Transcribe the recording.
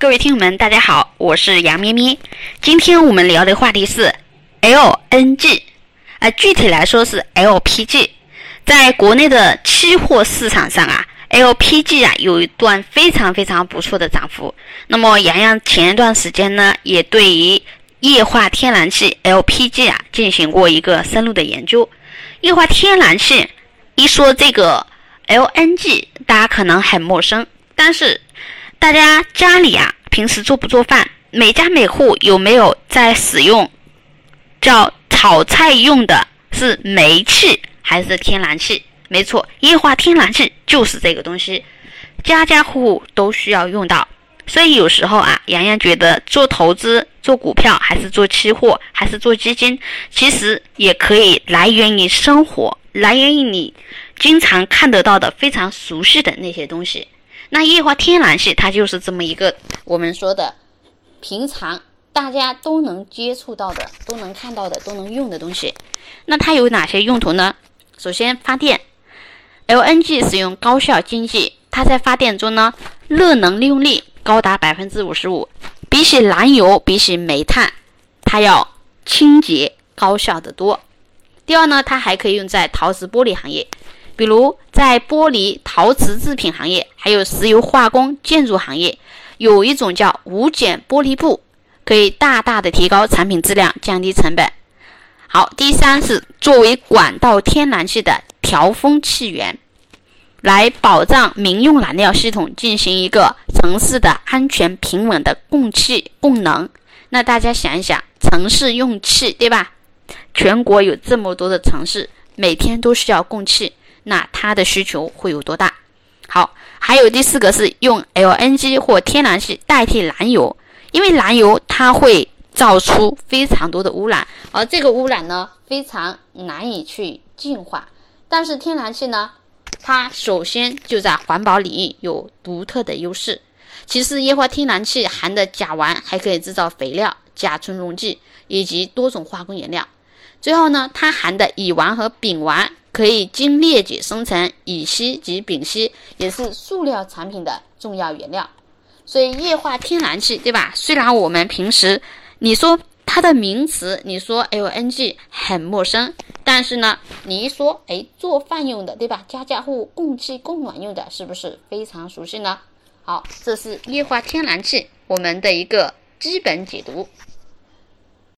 各位听友们，大家好，我是杨咩咩。今天我们聊的话题是 LNG，啊，具体来说是 LPG。在国内的期货市场上啊，LPG 啊有一段非常非常不错的涨幅。那么洋洋前一段时间呢，也对于液化天然气 LPG 啊进行过一个深入的研究。液化天然气一说这个 LNG，大家可能很陌生，但是。大家家里啊，平时做不做饭？每家每户有没有在使用叫炒菜用的是煤气还是天然气？没错，液化天然气就是这个东西，家家户户都需要用到。所以有时候啊，洋洋觉得做投资、做股票还是做期货还是做基金，其实也可以来源于生活，来源于你经常看得到的、非常熟悉的那些东西。那液化天然气它就是这么一个我们说的平常大家都能接触到的、都能看到的、都能用的东西。那它有哪些用途呢？首先发电，LNG 使用高效经济，它在发电中呢，热能利用率高达百分之五十五，比起燃油、比起煤炭，它要清洁高效的多。第二呢，它还可以用在陶瓷玻璃行业。比如在玻璃、陶瓷制品行业，还有石油化工、建筑行业，有一种叫无碱玻璃布，可以大大的提高产品质量，降低成本。好，第三是作为管道天然气的调风气源，来保障民用燃料系统进行一个城市的安全平稳的供气供能。那大家想一想，城市用气对吧？全国有这么多的城市，每天都需要供气。那它的需求会有多大？好，还有第四个是用 LNG 或天然气代替燃油，因为燃油它会造出非常多的污染，而这个污染呢非常难以去净化。但是天然气呢，它首先就在环保领域有独特的优势。其次，液化天然气含的甲烷还可以制造肥料、甲醇溶剂以及多种化工原料。最后呢，它含的乙烷和丙烷。可以经裂解生成乙烯及丙烯，也是塑料产品的重要原料。所以液化天然气，对吧？虽然我们平时你说它的名词，你说 LNG 很陌生，但是呢，你一说，哎，做饭用的，对吧？家家户户供气供暖用的，是不是非常熟悉呢？好，这是液化天然气我们的一个基本解读。